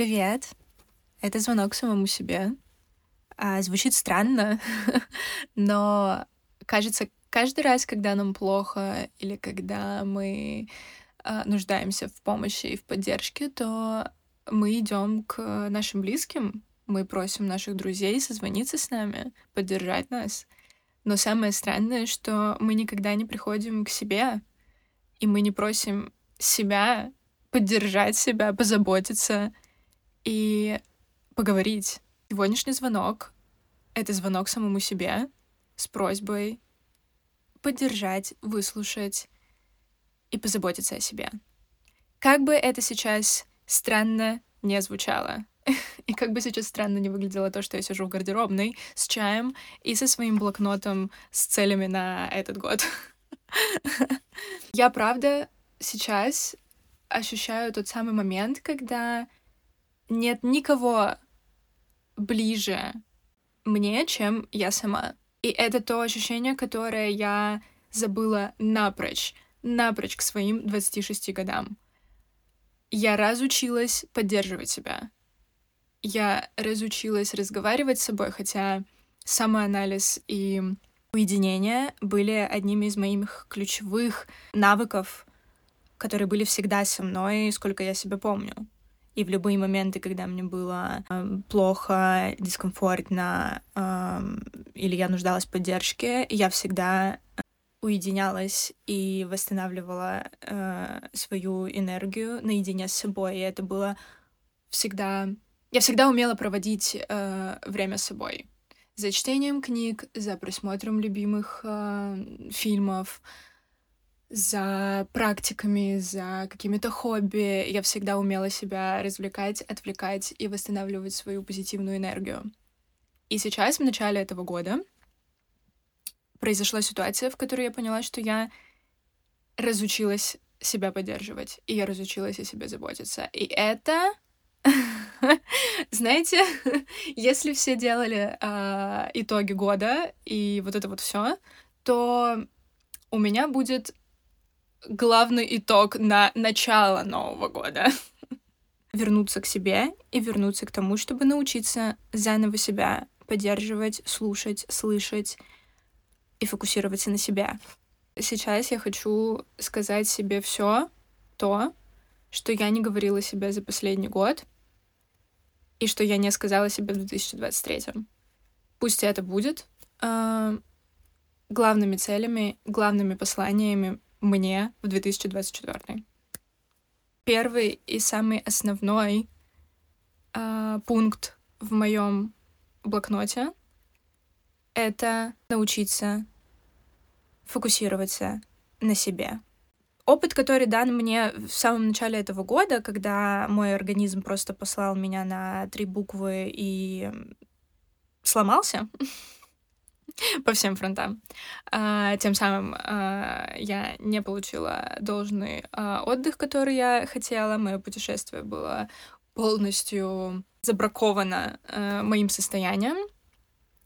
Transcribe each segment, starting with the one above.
Привет. Это звонок самому себе. А, звучит странно, но кажется, каждый раз, когда нам плохо или когда мы а, нуждаемся в помощи и в поддержке, то мы идем к нашим близким, мы просим наших друзей созвониться с нами, поддержать нас. Но самое странное, что мы никогда не приходим к себе, и мы не просим себя поддержать себя, позаботиться и поговорить. Сегодняшний звонок — это звонок самому себе с просьбой поддержать, выслушать и позаботиться о себе. Как бы это сейчас странно не звучало, и как бы сейчас странно не выглядело то, что я сижу в гардеробной с чаем и со своим блокнотом с целями на этот год. Я правда сейчас ощущаю тот самый момент, когда нет никого ближе мне, чем я сама. И это то ощущение, которое я забыла напрочь, напрочь к своим 26 годам. Я разучилась поддерживать себя. Я разучилась разговаривать с собой, хотя самоанализ и уединение были одними из моих ключевых навыков, которые были всегда со мной, сколько я себя помню. И в любые моменты, когда мне было э, плохо, дискомфортно, э, или я нуждалась в поддержке, я всегда уединялась и восстанавливала э, свою энергию наедине с собой. И это было всегда... Я всегда умела проводить э, время с собой. За чтением книг, за просмотром любимых э, фильмов, за практиками, за какими-то хобби. Я всегда умела себя развлекать, отвлекать и восстанавливать свою позитивную энергию. И сейчас, в начале этого года, произошла ситуация, в которой я поняла, что я разучилась себя поддерживать, и я разучилась о себе заботиться. И это, знаете, если все делали э, итоги года и вот это вот все, то у меня будет главный итог на начало Нового года. вернуться к себе и вернуться к тому, чтобы научиться заново себя поддерживать, слушать, слышать и фокусироваться на себя. Сейчас я хочу сказать себе все то, что я не говорила себе за последний год, и что я не сказала себе в 2023. Пусть это будет э, главными целями, главными посланиями мне в 2024. Первый и самый основной э, пункт в моем блокноте — это научиться фокусироваться на себе. Опыт, который дан мне в самом начале этого года, когда мой организм просто послал меня на три буквы и сломался по всем фронтам. А, тем самым а, я не получила должный а, отдых, который я хотела. Мое путешествие было полностью забраковано а, моим состоянием.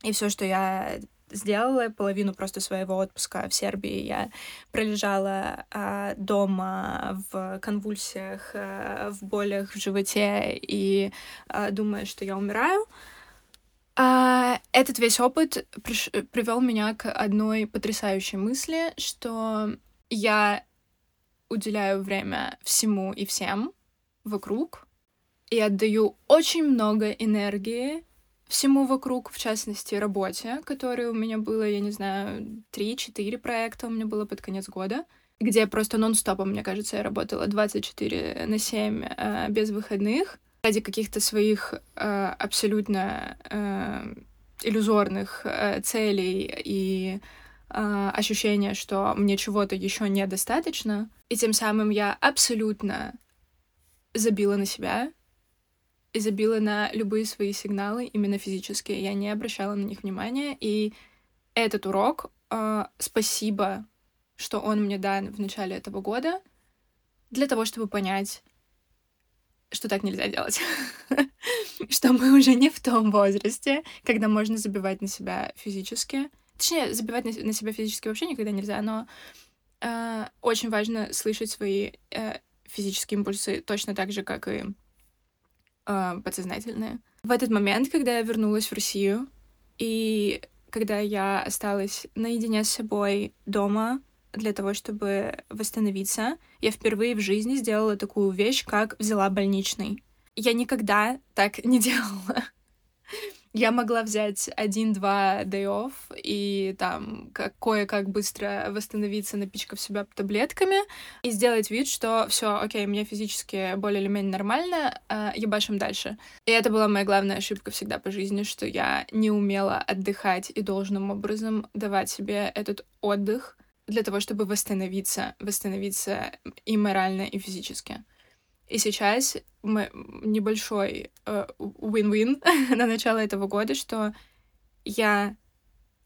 И все, что я сделала половину просто своего отпуска в Сербии. Я пролежала а, дома в конвульсиях, а, в болях в животе и а, думая, что я умираю. А, этот весь опыт приш... привел меня к одной потрясающей мысли, что я уделяю время всему и всем вокруг и отдаю очень много энергии всему вокруг, в частности, работе, которой у меня было, я не знаю, 3-4 проекта у меня было под конец года, где просто нон-стопом, мне кажется, я работала 24 на 7 э, без выходных ради каких-то своих э, абсолютно э, иллюзорных э, целей и э, ощущения, что мне чего-то еще недостаточно, и тем самым я абсолютно забила на себя, и забила на любые свои сигналы, именно физические. Я не обращала на них внимания. И этот урок, э, спасибо, что он мне дан в начале этого года, для того, чтобы понять, что так нельзя делать. что мы уже не в том возрасте, когда можно забивать на себя физически. Точнее, забивать на, себя физически вообще никогда нельзя, но э, очень важно слышать свои э, физические импульсы точно так же, как и э, подсознательные. В этот момент, когда я вернулась в Россию, и когда я осталась наедине с собой дома для того, чтобы восстановиться, я впервые в жизни сделала такую вещь, как взяла больничный. Я никогда так не делала. Я могла взять один-два day off и там как, кое-как быстро восстановиться, напичкав себя таблетками и сделать вид, что все, окей, мне физически более или менее нормально, э, ебашим дальше. И это была моя главная ошибка всегда по жизни, что я не умела отдыхать и должным образом давать себе этот отдых для того, чтобы восстановиться, восстановиться и морально, и физически. И сейчас мы небольшой э, win-win на начало этого года, что я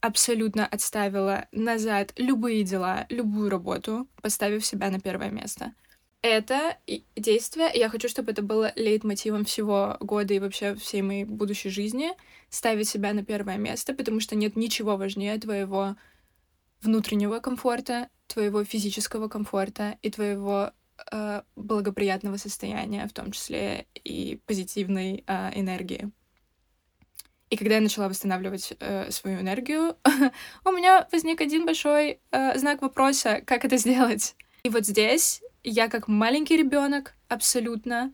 абсолютно отставила назад любые дела, любую работу, поставив себя на первое место. Это действие, я хочу, чтобы это было лейтмотивом всего года и вообще всей моей будущей жизни, ставить себя на первое место, потому что нет ничего важнее твоего внутреннего комфорта, твоего физического комфорта и твоего э, благоприятного состояния, в том числе и позитивной э, энергии. И когда я начала восстанавливать э, свою энергию, у меня возник один большой э, знак вопроса, как это сделать. И вот здесь я, как маленький ребенок, абсолютно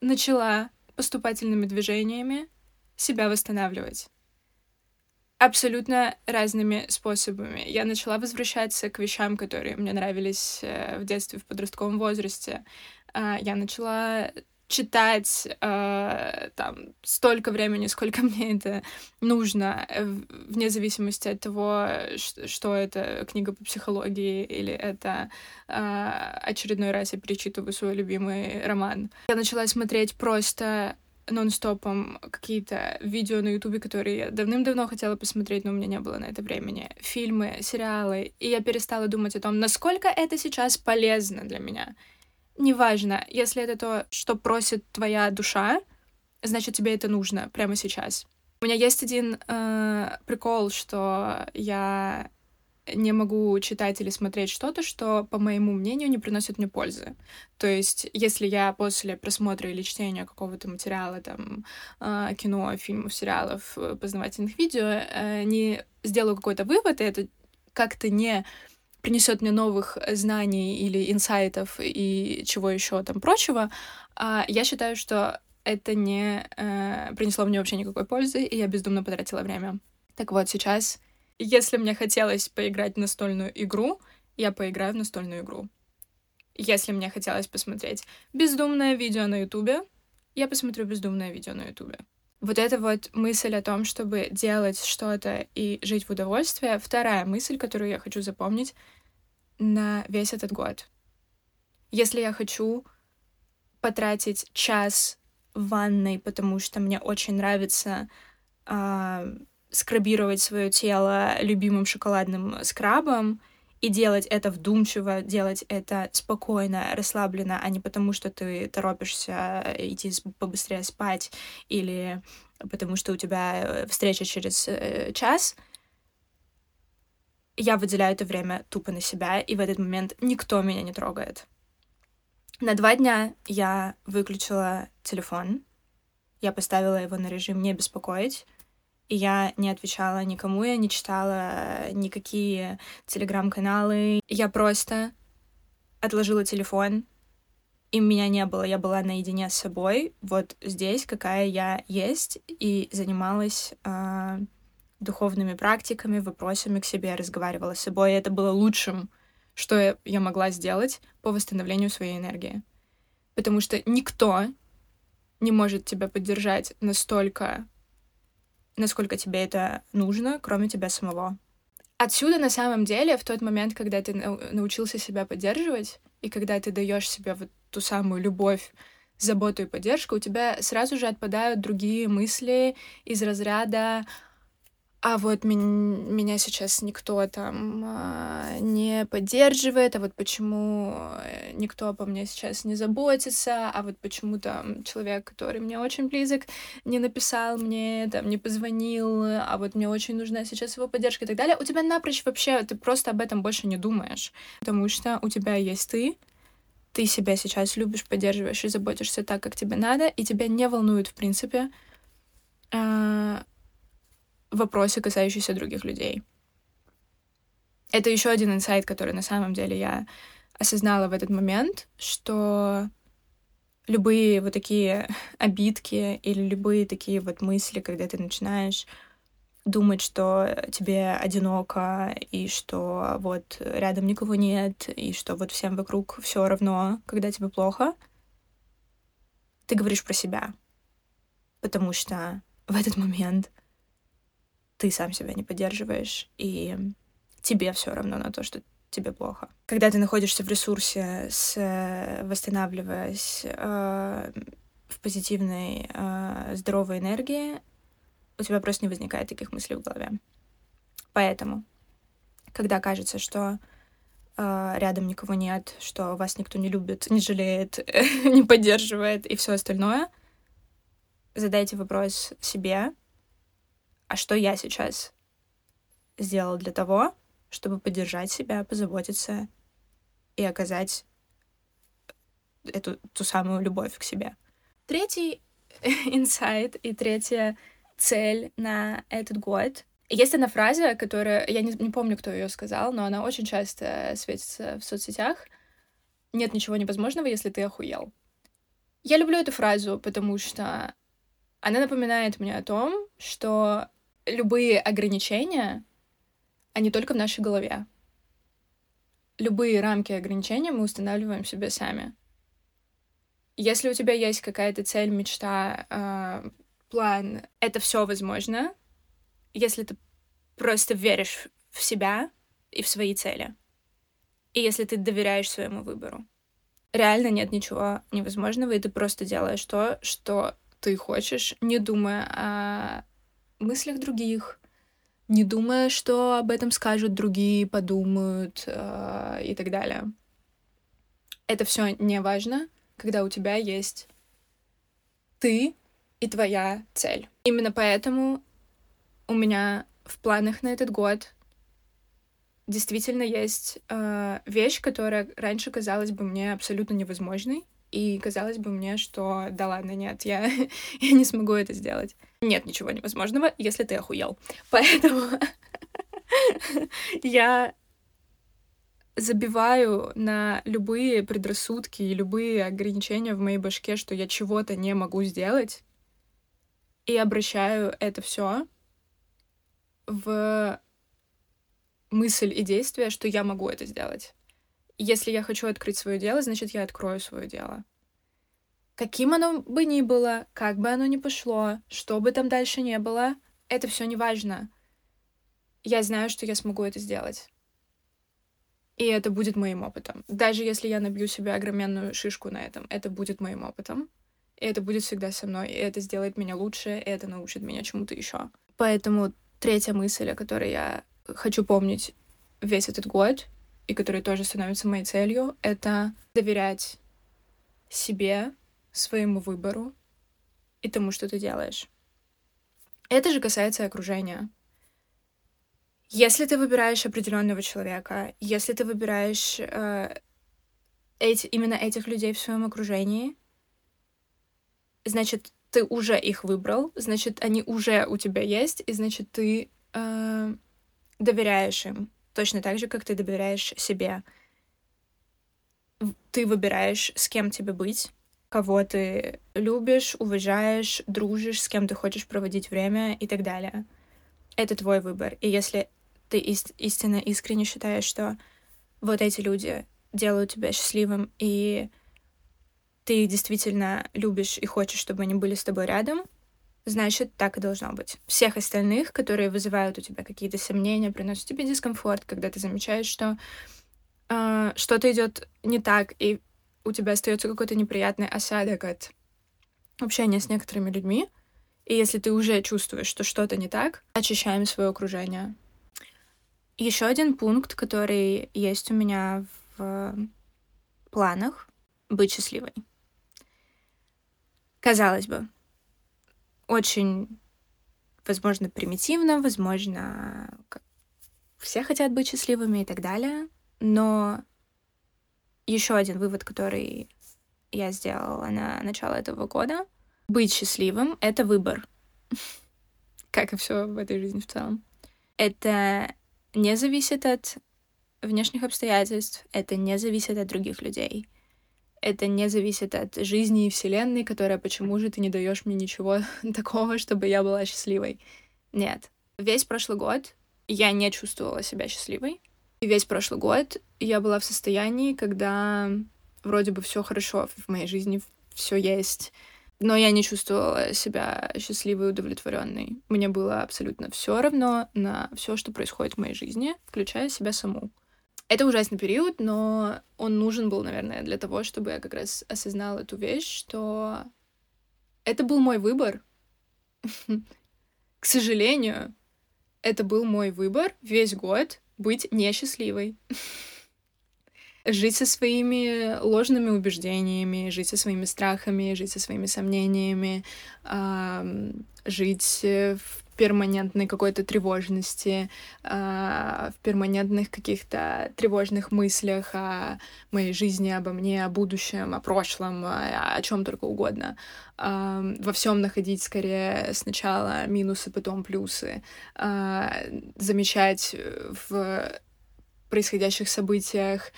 начала поступательными движениями себя восстанавливать абсолютно разными способами. Я начала возвращаться к вещам, которые мне нравились э, в детстве, в подростковом возрасте. А, я начала читать э, там столько времени, сколько мне это нужно, вне зависимости от того, что это книга по психологии или это э, очередной раз я перечитываю свой любимый роман. Я начала смотреть просто нон-стопом какие-то видео на Ютубе, которые я давным-давно хотела посмотреть, но у меня не было на это времени. Фильмы, сериалы. И я перестала думать о том, насколько это сейчас полезно для меня. Неважно, если это то, что просит твоя душа, значит, тебе это нужно прямо сейчас. У меня есть один э, прикол, что я не могу читать или смотреть что-то, что, по моему мнению, не приносит мне пользы. То есть, если я после просмотра или чтения какого-то материала, там, а, кино, фильмов, сериалов, э, познавательных видео, э, не сделаю какой-то вывод, и это как-то не принесет мне новых знаний или инсайтов и чего еще там прочего, а, я считаю, что это не э, принесло мне вообще никакой пользы, и я бездумно потратила время. Так вот, сейчас если мне хотелось поиграть в настольную игру, я поиграю в настольную игру. Если мне хотелось посмотреть бездумное видео на Ютубе, я посмотрю бездумное видео на Ютубе. Вот эта вот мысль о том, чтобы делать что-то и жить в удовольствии, вторая мысль, которую я хочу запомнить на весь этот год. Если я хочу потратить час в ванной, потому что мне очень нравится э, скрабировать свое тело любимым шоколадным скрабом и делать это вдумчиво, делать это спокойно, расслабленно, а не потому, что ты торопишься идти побыстрее спать или потому что у тебя э, встреча через э, час, я выделяю это время тупо на себя, и в этот момент никто меня не трогает. На два дня я выключила телефон, я поставила его на режим «не беспокоить», я не отвечала никому, я не читала никакие телеграм-каналы. Я просто отложила телефон, и меня не было. Я была наедине с собой, вот здесь, какая я есть, и занималась э, духовными практиками, вопросами к себе, разговаривала с собой. И это было лучшим, что я могла сделать по восстановлению своей энергии. Потому что никто не может тебя поддержать настолько насколько тебе это нужно, кроме тебя самого. Отсюда на самом деле, в тот момент, когда ты научился себя поддерживать, и когда ты даешь себе вот ту самую любовь, заботу и поддержку, у тебя сразу же отпадают другие мысли из разряда а вот меня сейчас никто там а, не поддерживает, а вот почему э, никто по мне сейчас не заботится, а вот почему там человек, который мне очень близок, не написал мне, там, не позвонил, а вот мне очень нужна сейчас его поддержка и так далее, у тебя напрочь вообще, ты просто об этом больше не думаешь, потому что у тебя есть ты, ты себя сейчас любишь, поддерживаешь и заботишься так, как тебе надо, и тебя не волнуют, в принципе, э, вопросы, касающиеся других людей. Это еще один инсайт, который на самом деле я осознала в этот момент, что любые вот такие обидки или любые такие вот мысли, когда ты начинаешь думать, что тебе одиноко, и что вот рядом никого нет, и что вот всем вокруг все равно, когда тебе плохо, ты говоришь про себя. Потому что в этот момент ты сам себя не поддерживаешь, и тебе все равно на то, что тебе плохо. Когда ты находишься в ресурсе, с, восстанавливаясь э, в позитивной, э, здоровой энергии, у тебя просто не возникает таких мыслей в голове. Поэтому, когда кажется, что э, рядом никого нет, что вас никто не любит, не жалеет, не поддерживает и все остальное, задайте вопрос себе, а что я сейчас сделал для того, чтобы поддержать себя, позаботиться и оказать эту ту самую любовь к себе. Третий инсайт и третья цель на этот год. Есть одна фраза, которая, я не, не помню, кто ее сказал, но она очень часто светится в соцсетях. Нет ничего невозможного, если ты охуел. Я люблю эту фразу, потому что она напоминает мне о том, что любые ограничения, они только в нашей голове. Любые рамки ограничения мы устанавливаем себе сами. Если у тебя есть какая-то цель, мечта, э, план, это все возможно, если ты просто веришь в себя и в свои цели. И если ты доверяешь своему выбору. Реально нет ничего невозможного, и ты просто делаешь то, что ты хочешь, не думая о мыслях других, не думая, что об этом скажут другие, подумают э, и так далее. Это все не важно, когда у тебя есть ты и твоя цель. Именно поэтому у меня в планах на этот год действительно есть э, вещь, которая раньше казалась бы мне абсолютно невозможной, и казалось бы мне, что да ладно, нет, я, я не смогу это сделать. Нет ничего невозможного, если ты охуел. Поэтому я забиваю на любые предрассудки и любые ограничения в моей башке, что я чего-то не могу сделать, и обращаю это все в мысль и действие, что я могу это сделать. Если я хочу открыть свое дело, значит, я открою свое дело. Каким оно бы ни было, как бы оно ни пошло, что бы там дальше не было, это все не важно. Я знаю, что я смогу это сделать. И это будет моим опытом. Даже если я набью себе огроменную шишку на этом, это будет моим опытом. И это будет всегда со мной. И это сделает меня лучше, и это научит меня чему-то еще. Поэтому третья мысль, о которой я хочу помнить весь этот год, и которая тоже становится моей целью, это доверять себе, своему выбору и тому, что ты делаешь. Это же касается окружения. Если ты выбираешь определенного человека, если ты выбираешь э, эти, именно этих людей в своем окружении, значит, ты уже их выбрал, значит, они уже у тебя есть, и значит, ты э, доверяешь им точно так же, как ты доверяешь себе. Ты выбираешь, с кем тебе быть, кого ты любишь, уважаешь, дружишь, с кем ты хочешь проводить время и так далее. Это твой выбор. И если ты ист- истинно искренне считаешь, что вот эти люди делают тебя счастливым, и ты действительно любишь и хочешь, чтобы они были с тобой рядом, значит, так и должно быть. Всех остальных, которые вызывают у тебя какие-то сомнения, приносят тебе дискомфорт, когда ты замечаешь, что э, что-то идет не так, и у тебя остается какой-то неприятный осадок от общения с некоторыми людьми, и если ты уже чувствуешь, что что-то не так, очищаем свое окружение. Еще один пункт, который есть у меня в планах — быть счастливой. Казалось бы, очень, возможно, примитивно, возможно, все хотят быть счастливыми и так далее, но Еще один вывод, который я сделала на начало этого года. Быть счастливым — это выбор. Как и все в этой жизни в целом. Это не зависит от внешних обстоятельств, это не зависит от других людей. Это не зависит от жизни и вселенной, которая почему же ты не даешь мне ничего такого, чтобы я была счастливой. Нет. Весь прошлый год я не чувствовала себя счастливой. И весь прошлый год я была в состоянии, когда вроде бы все хорошо в моей жизни, все есть, но я не чувствовала себя счастливой и удовлетворенной. Мне было абсолютно все равно на все, что происходит в моей жизни, включая себя саму. Это ужасный период, но он нужен был, наверное, для того, чтобы я как раз осознала эту вещь, что это был мой выбор. К сожалению, это был мой выбор весь год быть несчастливой. жить со своими ложными убеждениями, жить со своими страхами, жить со своими сомнениями, э, жить в перманентной какой-то тревожности, э, в перманентных каких-то тревожных мыслях о моей жизни, обо мне, о будущем, о прошлом, о, чем только угодно. Э, во всем находить скорее сначала минусы, потом плюсы, э, замечать в происходящих событиях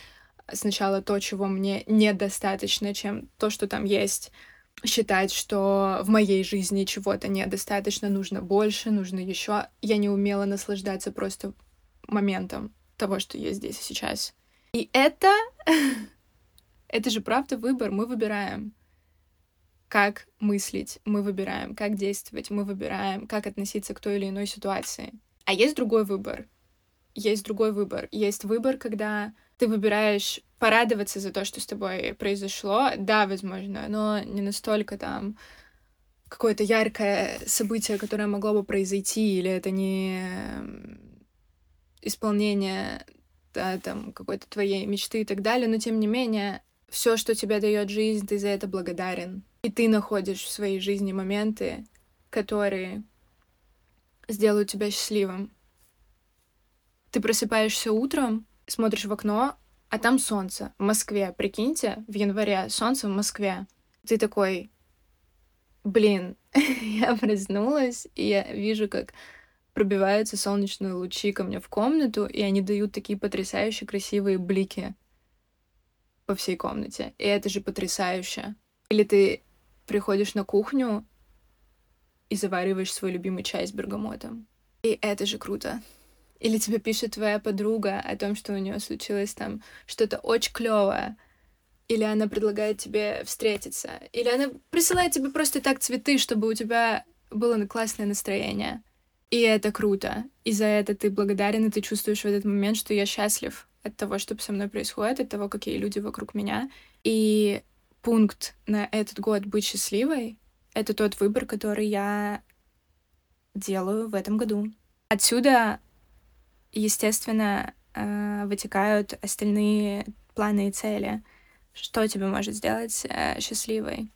сначала то, чего мне недостаточно, чем то, что там есть. Считать, что в моей жизни чего-то недостаточно, нужно больше, нужно еще. Я не умела наслаждаться просто моментом того, что есть здесь и сейчас. И это... это же правда выбор. Мы выбираем, как мыслить, мы выбираем, как действовать, мы выбираем, как относиться к той или иной ситуации. А есть другой выбор. Есть другой выбор. Есть выбор, когда ты выбираешь порадоваться за то, что с тобой произошло, да, возможно, но не настолько там какое-то яркое событие, которое могло бы произойти, или это не исполнение да, там какой-то твоей мечты и так далее, но тем не менее все, что тебе дает жизнь, ты за это благодарен. И ты находишь в своей жизни моменты, которые сделают тебя счастливым. Ты просыпаешься утром, смотришь в окно, а там солнце. В Москве, прикиньте, в январе солнце в Москве. Ты такой, блин, я проснулась, и я вижу, как пробиваются солнечные лучи ко мне в комнату, и они дают такие потрясающие красивые блики по всей комнате. И это же потрясающе. Или ты приходишь на кухню и завариваешь свой любимый чай с бергамотом. И это же круто. Или тебе пишет твоя подруга о том, что у нее случилось там что-то очень клевое. Или она предлагает тебе встретиться. Или она присылает тебе просто так цветы, чтобы у тебя было классное настроение. И это круто. И за это ты благодарен, и ты чувствуешь в этот момент, что я счастлив от того, что со мной происходит, от того, какие люди вокруг меня. И пункт на этот год быть счастливой — это тот выбор, который я делаю в этом году. Отсюда естественно, э, вытекают остальные планы и цели. Что тебе может сделать э, счастливой?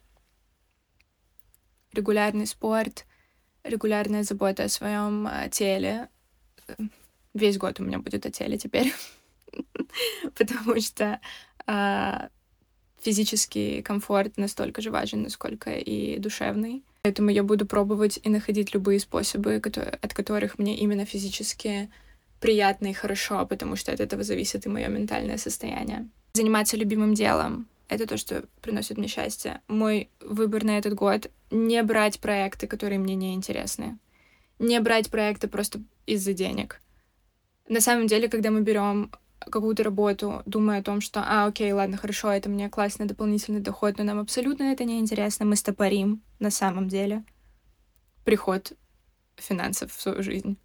Регулярный спорт, регулярная забота о своем э, теле. Весь год у меня будет о теле теперь, потому что физический комфорт настолько же важен, насколько и душевный. Поэтому я буду пробовать и находить любые способы, от которых мне именно физически приятно и хорошо, потому что от этого зависит и мое ментальное состояние. Заниматься любимым делом — это то, что приносит мне счастье. Мой выбор на этот год — не брать проекты, которые мне не интересны. Не брать проекты просто из-за денег. На самом деле, когда мы берем какую-то работу, думая о том, что, а, окей, ладно, хорошо, это мне классный дополнительный доход, но нам абсолютно это не интересно, мы стопорим на самом деле приход финансов в свою жизнь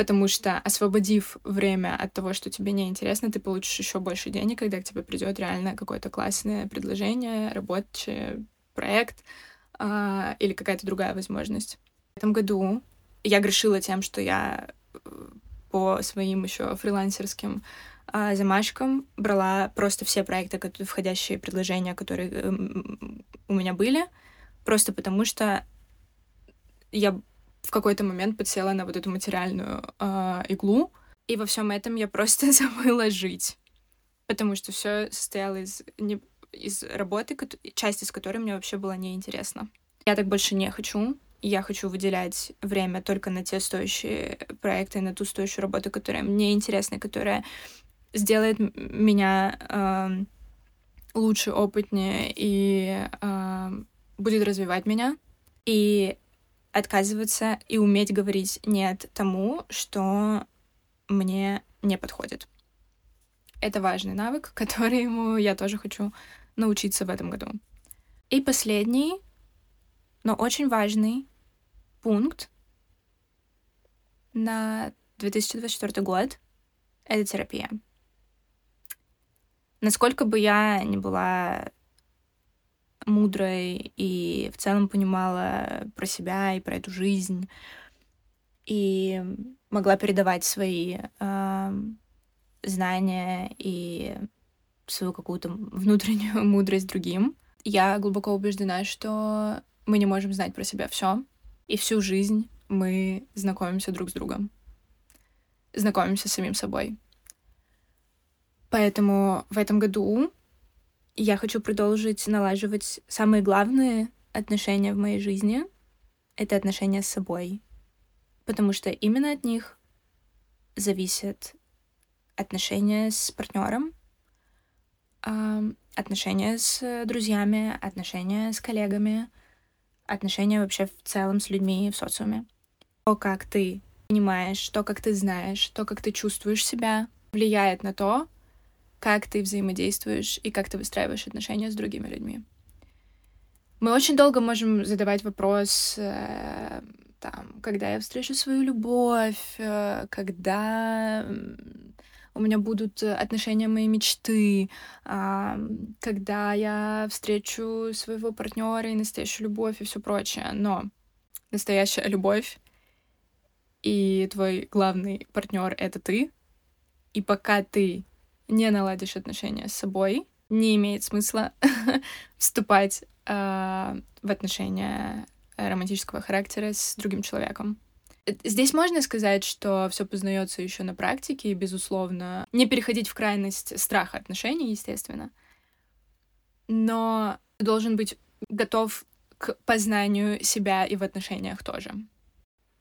потому что освободив время от того, что тебе не интересно, ты получишь еще больше денег, когда к тебе придет реально какое-то классное предложение, рабочий проект э, или какая-то другая возможность. В этом году я грешила тем, что я по своим еще фрилансерским э, замашкам брала просто все проекты, входящие предложения, которые э, у меня были, просто потому что я в какой-то момент подсела на вот эту материальную э, иглу, и во всем этом я просто забыла жить. потому что все состояло из, не, из работы, часть из которой мне вообще была неинтересна. Я так больше не хочу. Я хочу выделять время только на те стоящие проекты, на ту стоящую работу, которая мне интересна, которая сделает меня э, лучше, опытнее и э, будет развивать меня. И отказываться и уметь говорить нет тому, что мне не подходит. Это важный навык, которому я тоже хочу научиться в этом году. И последний, но очень важный пункт на 2024 год — это терапия. Насколько бы я не была мудрой и в целом понимала про себя и про эту жизнь, и могла передавать свои э, знания и свою какую-то внутреннюю мудрость другим. Я глубоко убеждена, что мы не можем знать про себя все, и всю жизнь мы знакомимся друг с другом, знакомимся с самим собой. Поэтому в этом году я хочу продолжить налаживать самые главные отношения в моей жизни. Это отношения с собой. Потому что именно от них зависят отношения с партнером, отношения с друзьями, отношения с коллегами, отношения вообще в целом с людьми в социуме. То, как ты понимаешь, то, как ты знаешь, то, как ты чувствуешь себя, влияет на то, как ты взаимодействуешь и как ты выстраиваешь отношения с другими людьми. Мы очень долго можем задавать вопрос, э, там, когда я встречу свою любовь, э, когда у меня будут отношения моей мечты, э, когда я встречу своего партнера и настоящую любовь и все прочее. Но настоящая любовь и твой главный партнер это ты. И пока ты не наладишь отношения с собой, не имеет смысла вступать э, в отношения романтического характера с другим человеком. Здесь можно сказать, что все познается еще на практике, и, безусловно, не переходить в крайность страха отношений, естественно. Но должен быть готов к познанию себя и в отношениях тоже.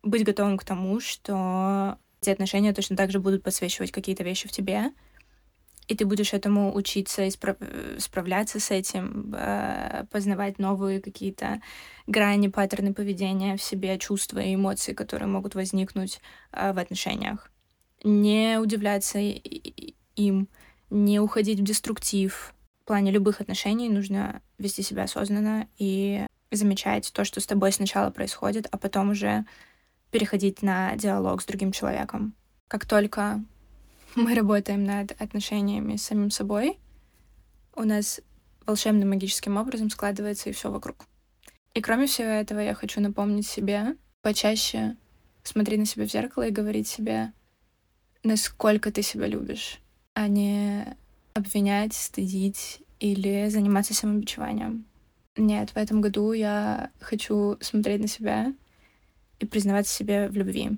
Быть готовым к тому, что эти отношения точно так же будут подсвечивать какие-то вещи в тебе, и ты будешь этому учиться и справ... справляться с этим, э, познавать новые какие-то грани, паттерны поведения в себе, чувства и эмоции, которые могут возникнуть э, в отношениях. Не удивляться им, не уходить в деструктив. В плане любых отношений нужно вести себя осознанно и замечать то, что с тобой сначала происходит, а потом уже переходить на диалог с другим человеком. Как только мы работаем над отношениями с самим собой, у нас волшебным магическим образом складывается и все вокруг. И кроме всего этого, я хочу напомнить себе почаще смотреть на себя в зеркало и говорить себе, насколько ты себя любишь, а не обвинять, стыдить или заниматься самобичеванием. Нет, в этом году я хочу смотреть на себя и признаваться себе в любви.